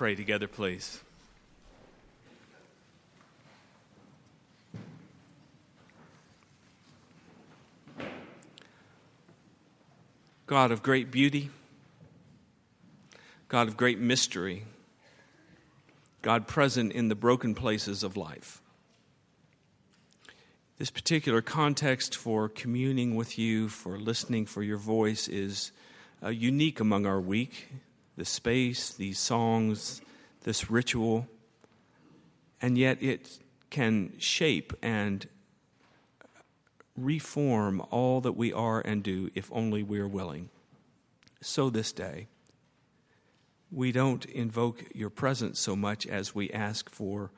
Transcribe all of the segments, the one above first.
pray together, please. God of great beauty, God of great mystery, God present in the broken places of life. This particular context for communing with you, for listening for your voice, is uh, unique among our week. The space, these songs, this ritual, and yet it can shape and reform all that we are and do if only we are willing. So this day, we don't invoke your presence so much as we ask for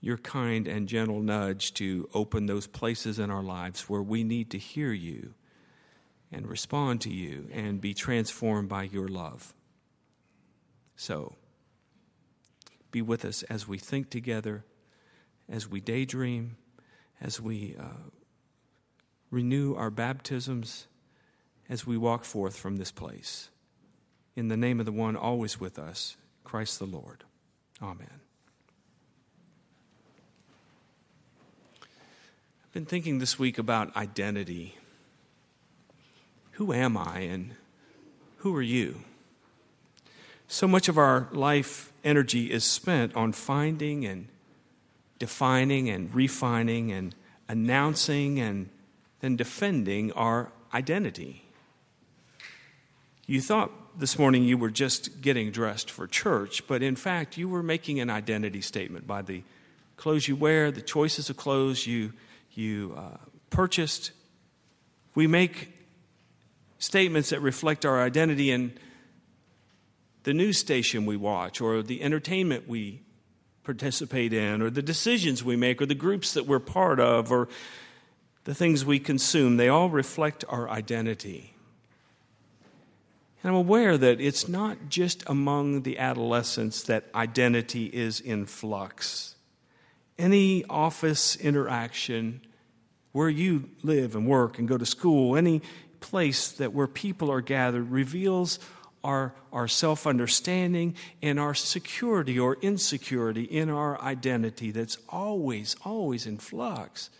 your kind and gentle nudge to open those places in our lives where we need to hear you and respond to you and be transformed by your love. So, be with us as we think together, as we daydream, as we uh, renew our baptisms, as we walk forth from this place. In the name of the one always with us, Christ the Lord. Amen. I've been thinking this week about identity. Who am I and who are you? So much of our life energy is spent on finding and defining and refining and announcing and then defending our identity. You thought this morning you were just getting dressed for church, but in fact, you were making an identity statement by the clothes you wear, the choices of clothes you, you uh, purchased. We make statements that reflect our identity in the news station we watch, or the entertainment we participate in, or the decisions we make, or the groups that we're part of, or the things we consume. They all reflect our identity. And I'm aware that it's not just among the adolescents that identity is in flux. Any office interaction, where you live and work and go to school, any place that where people are gathered reveals our, our self understanding and our security or insecurity in our identity that's always, always in flux.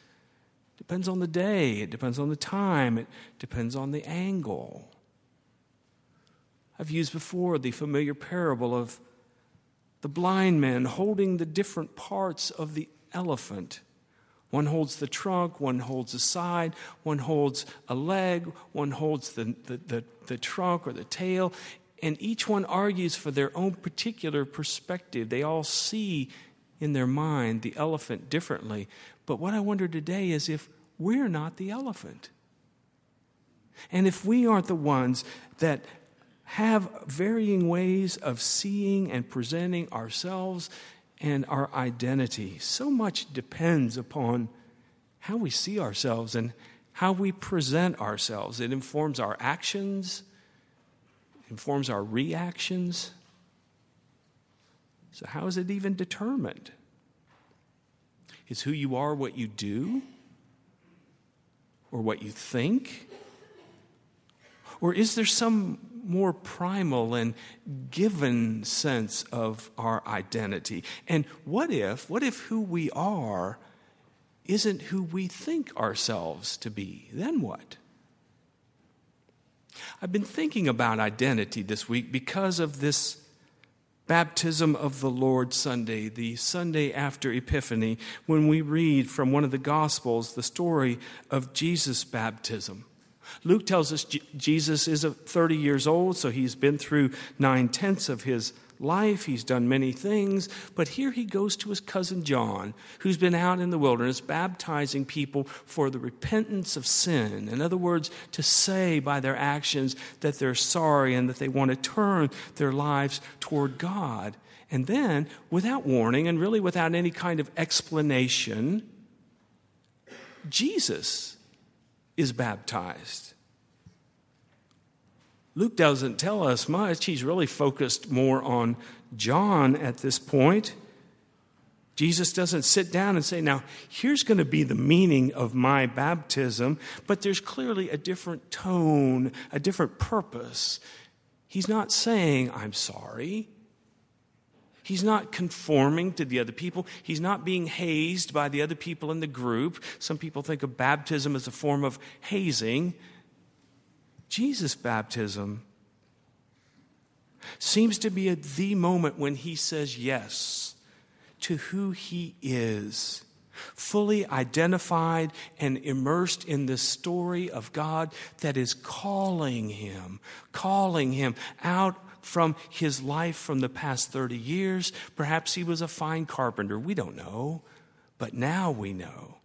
Depends on the day, it depends on the time, it depends on the angle. I've used before the familiar parable of the blind man holding the different parts of the elephant one holds the trunk, one holds the side, one holds a leg, one holds the, the, the, the, trunk or the tail, and each one argues for their own particular perspective. They all see in their mind the elephant differently. But what I wonder today is if we're not the elephant. And if we aren't the ones that have varying ways of seeing and presenting ourselves and our identity. So much depends upon how we see ourselves and how we present ourselves. It informs our actions, informs our reactions. So, how is it even determined? Is who you are what you do? Or what you think? Or is there some more primal and given sense of our identity. And what if, what if who we are isn't who we think ourselves to be? Then what? I've been thinking about identity this week because of this baptism of the Lord Sunday, the Sunday after Epiphany, when we read from one of the Gospels the story of Jesus' baptism. Luke tells us J- Jesus is 30 years old, so he's been through nine tenths of his life. He's done many things. But here he goes to his cousin John, who's been out in the wilderness baptizing people for the repentance of sin. In other words, to say by their actions that they're sorry and that they want to turn their lives toward God. And then, without warning and really without any kind of explanation, Jesus is baptized. Luke doesn't tell us much. He's really focused more on John at this point. Jesus doesn't sit down and say, Now, here's going to be the meaning of my baptism, but there's clearly a different tone, a different purpose. He's not saying, I'm sorry. He's not conforming to the other people. He's not being hazed by the other people in the group. Some people think of baptism as a form of hazing. Jesus' baptism seems to be at the moment when he says yes to who he is, fully identified and immersed in the story of God that is calling him, calling him out from his life from the past 30 years. Perhaps he was a fine carpenter. We don't know. But now we know.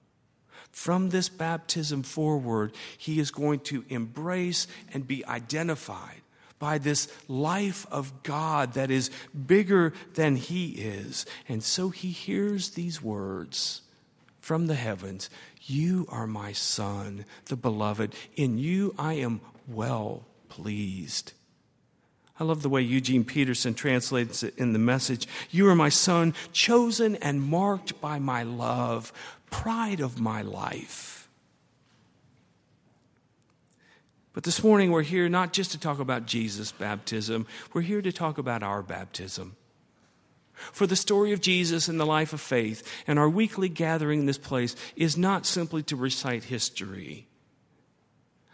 From this baptism forward, he is going to embrace and be identified by this life of God that is bigger than he is. And so he hears these words from the heavens You are my son, the beloved. In you I am well pleased. I love the way Eugene Peterson translates it in the message. You are my son, chosen and marked by my love, pride of my life. But this morning we're here not just to talk about Jesus' baptism, we're here to talk about our baptism. For the story of Jesus and the life of faith and our weekly gathering in this place is not simply to recite history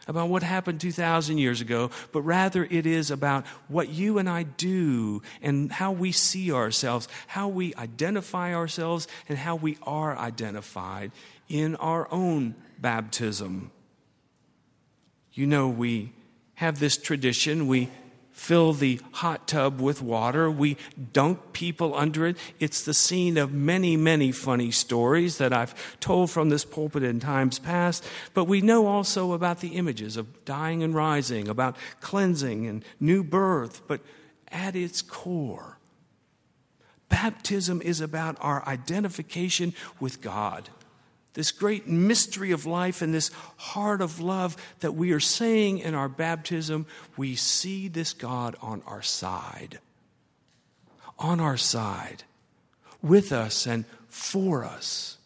about what happened 2,000 years ago, but rather it is about what you and I do and how we see ourselves, how we identify ourselves, and how we are identified in our own baptism. You know, we have this tradition. We fill the hot tub with water. We dunk people under it. It's the scene of many, many funny stories that I've told from this pulpit in times past. But we know also about the images of dying and rising, about cleansing and new birth. But at its core, baptism is about our identification with God this great mystery of life and this heart of love that we are saying in our baptism, we see this God on our side. On our side, with us and for us.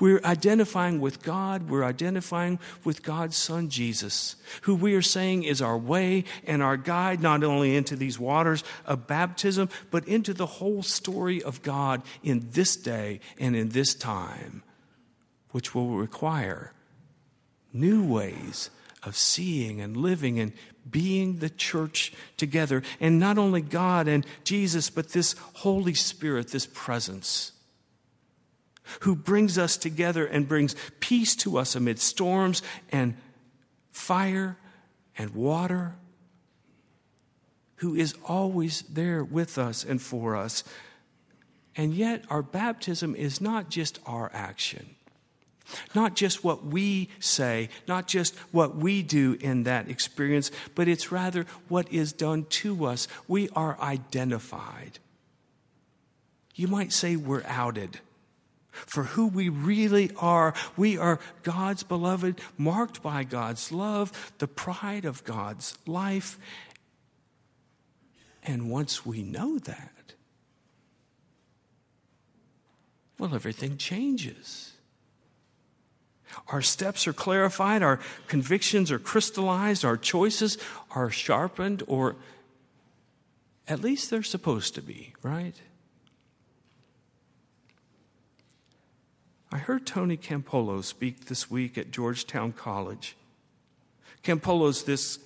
We're identifying with God. We're identifying with God's Son, Jesus, who we are saying is our way and our guide, not only into these waters of baptism, but into the whole story of God in this day and in this time, which will require new ways of seeing and living and being the church together. And not only God and Jesus, but this Holy Spirit, this presence who brings us together and brings peace to us amid storms and fire and water, who is always there with us and for us. And yet, our baptism is not just our action. Not just what we say, not just what we do in that experience, but it's rather what is done to us. We are identified. You might say we're outed for who we really are. We are God's beloved, marked by God's love, the pride of God's life. And once we know that, well, everything changes. Our steps are clarified, our convictions are crystallized, our choices are sharpened, or at least they're supposed to be, right? I heard Tony Campolo speak this week at Georgetown College. Campolo's this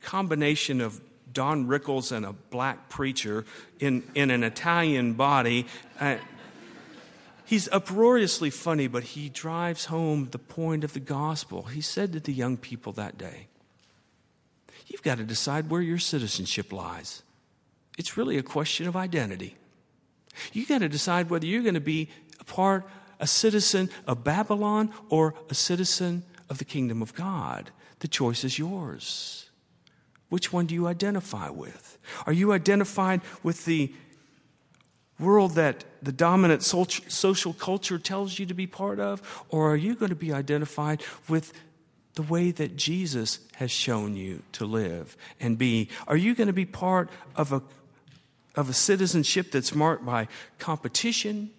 combination of Don Rickles and a black preacher in, in an Italian body. Uh, he's uproariously funny, but he drives home the point of the gospel. He said to the young people that day, You've got to decide where your citizenship lies. It's really a question of identity. You've got to decide whether you're going to be a part a citizen of Babylon or a citizen of the kingdom of God. The choice is yours. Which one do you identify with? Are you identified with the world that the dominant social culture tells you to be part of? Or are you going to be identified with the way that Jesus has shown you to live and be? Are you going to be part of a, of a citizenship that's marked by competition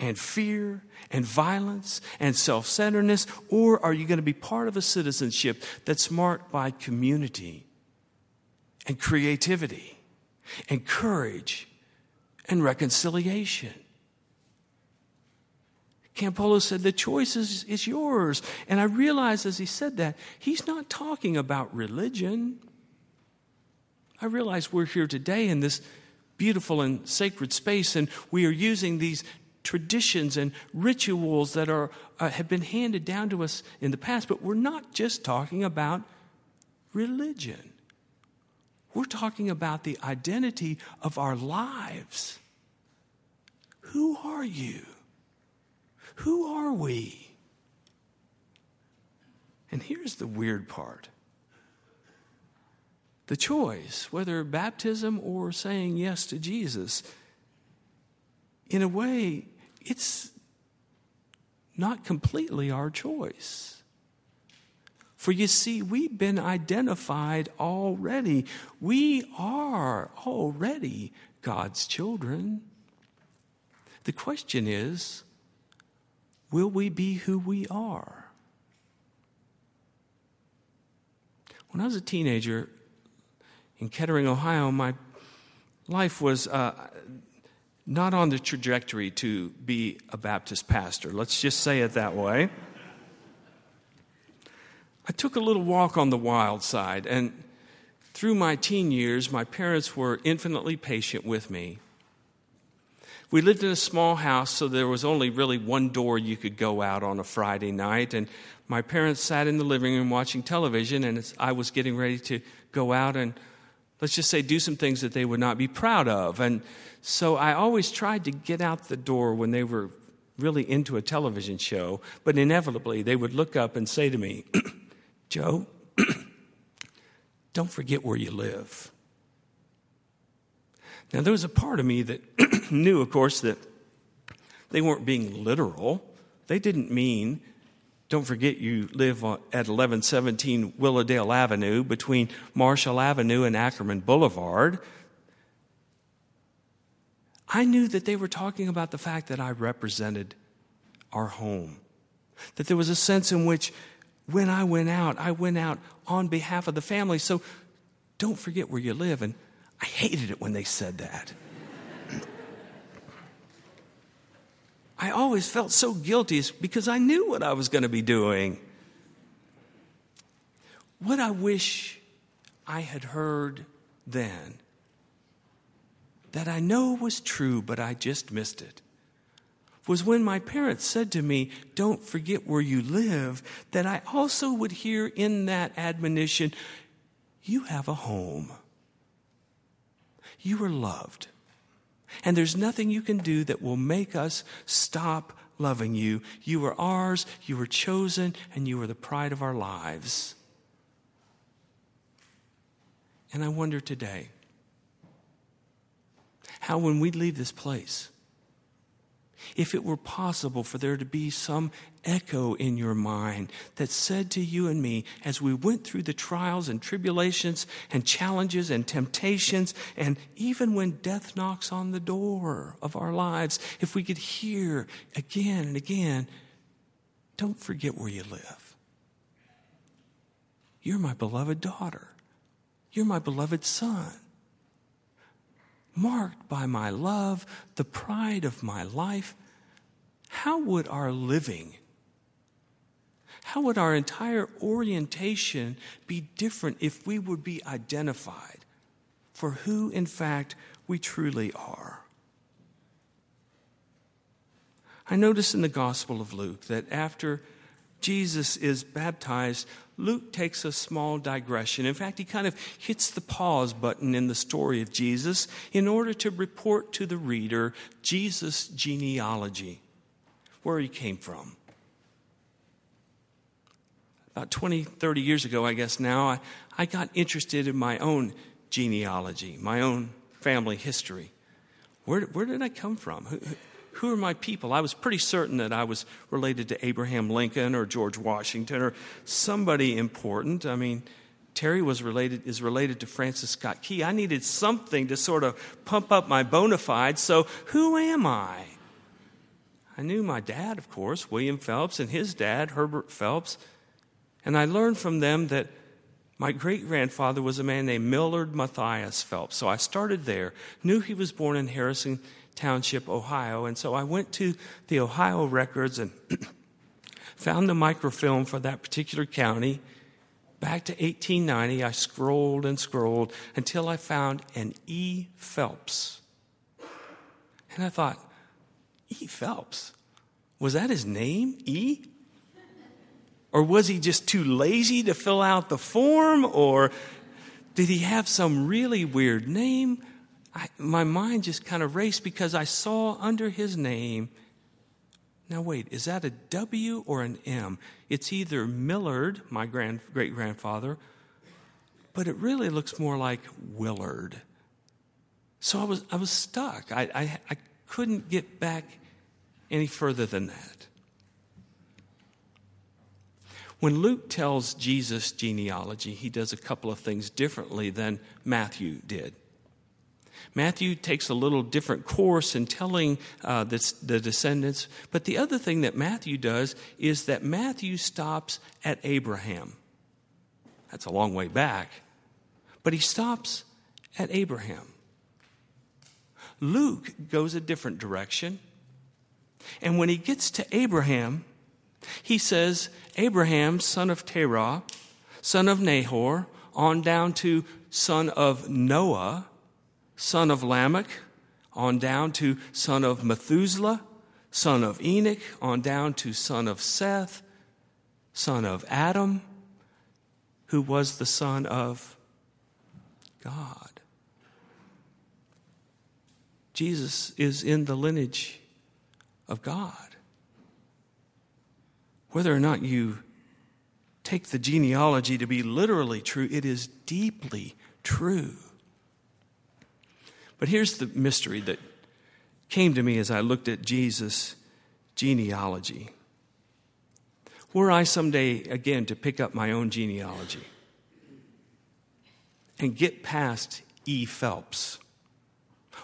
and fear and violence and self centeredness? Or are you going to be part of a citizenship that's marked by community and creativity and courage and reconciliation. Campolo said, The choice is, is yours. And I realized as he said that, he's not talking about religion. I realize we're here today in this beautiful and sacred space, and we are using these traditions and rituals that are, uh, have been handed down to us in the past, but we're not just talking about religion. We're talking about the identity of our lives. Who are you? Who are we? And here's the weird part the choice, whether baptism or saying yes to Jesus, in a way, it's not completely our choice. For you see, we've been identified already. We are already God's children. The question is will we be who we are? When I was a teenager in Kettering, Ohio, my life was uh, not on the trajectory to be a Baptist pastor. Let's just say it that way. I took a little walk on the wild side, and through my teen years, my parents were infinitely patient with me. We lived in a small house, so there was only really one door you could go out on a Friday night. And my parents sat in the living room watching television, and I was getting ready to go out and, let's just say, do some things that they would not be proud of. And so I always tried to get out the door when they were really into a television show, but inevitably they would look up and say to me, Joe, don't forget where you live. Now, there was a part of me that knew, of course, that they weren't being literal. They didn't mean, don't forget you live at 1117 Willowdale Avenue between Marshall Avenue and Ackerman Boulevard. I knew that they were talking about the fact that I represented our home. That there was a sense in which when I went out, I went out on behalf of the family. So don't forget where you live. And I hated it when they said that. I always felt so guilty because I knew what I was going to be doing. What I wish I had heard then, that I know was true, but I just missed it, was when my parents said to me, Don't forget where you live, that I also would hear in that admonition, You have a home. You are loved. And there's nothing you can do that will make us stop loving you. You are ours, you are chosen, and you are the pride of our lives. And I wonder today how, when we leave this place, if it were possible for there to be some echo in your mind that said to you and me, as we went through the trials and tribulations and challenges and temptations, and even when death knocks on the door of our lives, if we could hear again and again, don't forget where you live. You're my beloved daughter. You're my beloved son marked by my love, the pride of my life, how would our living, how would our entire orientation be different if we would be identified for who, in fact, we truly are? I notice in the Gospel of Luke that after Jesus is baptized, Luke takes a small digression. In fact, he kind of hits the pause button in the story of Jesus in order to report to the reader Jesus' genealogy, where he came from. About 20, 30 years ago, I guess now, I, I got interested in my own genealogy, my own family history. Where, where did I come from? Who, who are my people? I was pretty certain that I was related to Abraham Lincoln or George Washington or somebody important. I mean, Terry was related is related to Francis Scott Key. I needed something to sort of pump up my bona fides. So who am I? I knew my dad, of course, William Phelps, and his dad, Herbert Phelps, and I learned from them that my great grandfather was a man named Millard Matthias Phelps. So I started there, knew he was born in Harrison Township, Ohio, and so I went to the Ohio records and found the microfilm for that particular county. Back to 1890, I scrolled and scrolled until I found an E. Phelps. And I thought, E. Phelps? Was that his name? E? Or was he just too lazy to fill out the form? Or did he have some really weird name? I, my mind just kind of raced because I saw under his name. Now, wait, is that a W or an M? It's either Millard, my grand, great grandfather, but it really looks more like Willard. So I was, I was stuck. I, I, I couldn't get back any further than that. When Luke tells Jesus' genealogy, he does a couple of things differently than Matthew did. Matthew takes a little different course in telling uh, the, the descendants, but the other thing that Matthew does is that Matthew stops at Abraham. That's a long way back, but he stops at Abraham. Luke goes a different direction. And when he gets to Abraham, he says, Abraham, son of Terah, son of Nahor, on down to son of Noah, son of Lamech, on down to son of Methuselah, son of Enoch, on down to son of Seth, son of Adam, who was the son of God. Jesus is in the lineage of God. Whether or not you take the genealogy to be literally true, it is deeply true. But here's the mystery that came to me as I looked at Jesus' genealogy. Were I someday again to pick up my own genealogy and get past E. Phelps,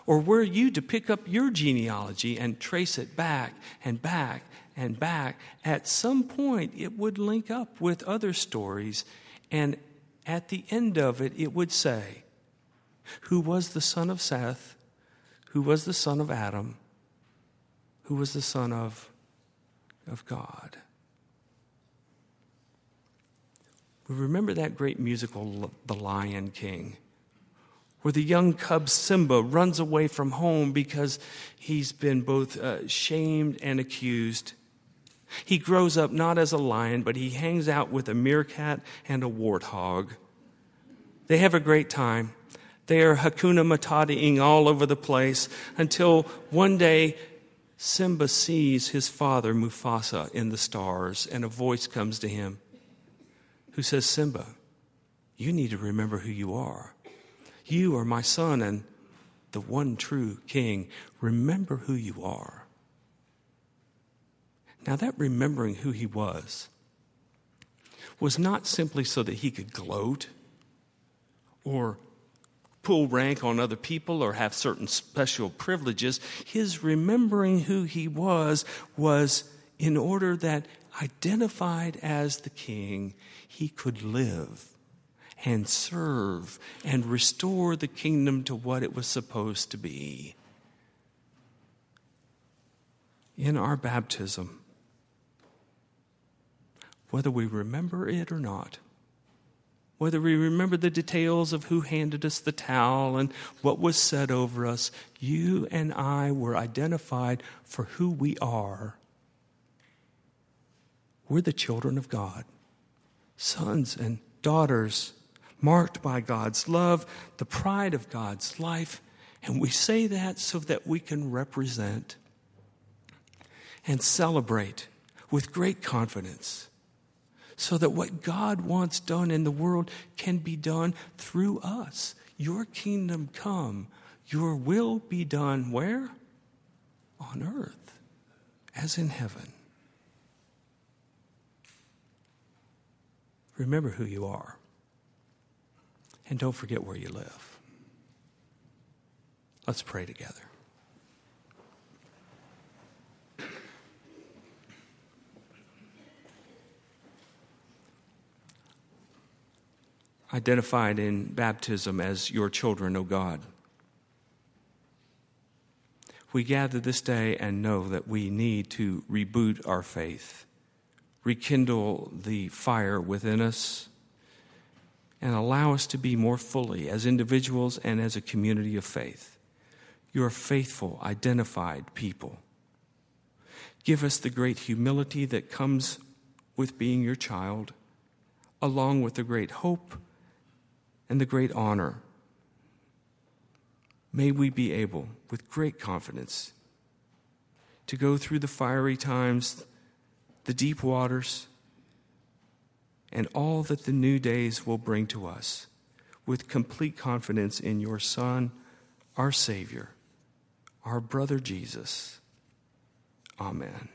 or were you to pick up your genealogy and trace it back and back and back, at some point it would link up with other stories, and at the end of it, it would say, Who was the son of Seth? Who was the son of Adam? Who was the son of, of God? We remember that great musical, The Lion King where the young cub Simba runs away from home because he's been both uh, shamed and accused. He grows up not as a lion, but he hangs out with a meerkat and a warthog. They have a great time. They are Hakuna Matataing all over the place until one day Simba sees his father Mufasa in the stars, and a voice comes to him who says, Simba, you need to remember who you are. You are my son and the one true king. Remember who you are. Now, that remembering who he was was not simply so that he could gloat or pull rank on other people or have certain special privileges. His remembering who he was was in order that, identified as the king, he could live and serve and restore the kingdom to what it was supposed to be. In our baptism, whether we remember it or not, whether we remember the details of who handed us the towel and what was said over us, you and I were identified for who we are. We're the children of God, sons and daughters marked by God's love, the pride of God's life. And we say that so that we can represent and celebrate with great confidence so that what God wants done in the world can be done through us. Your kingdom come, your will be done where? On earth, as in heaven. Remember who you are. And don't forget where you live. Let's pray together. Identified in baptism as your children, O God. We gather this day and know that we need to reboot our faith, rekindle the fire within us, and allow us to be more fully as individuals and as a community of faith. You're faithful, identified people. Give us the great humility that comes with being your child, along with the great hope and the great honor. May we be able, with great confidence, to go through the fiery times, the deep waters, and all that the new days will bring to us, with complete confidence in your Son, our Savior, our brother Jesus. Amen.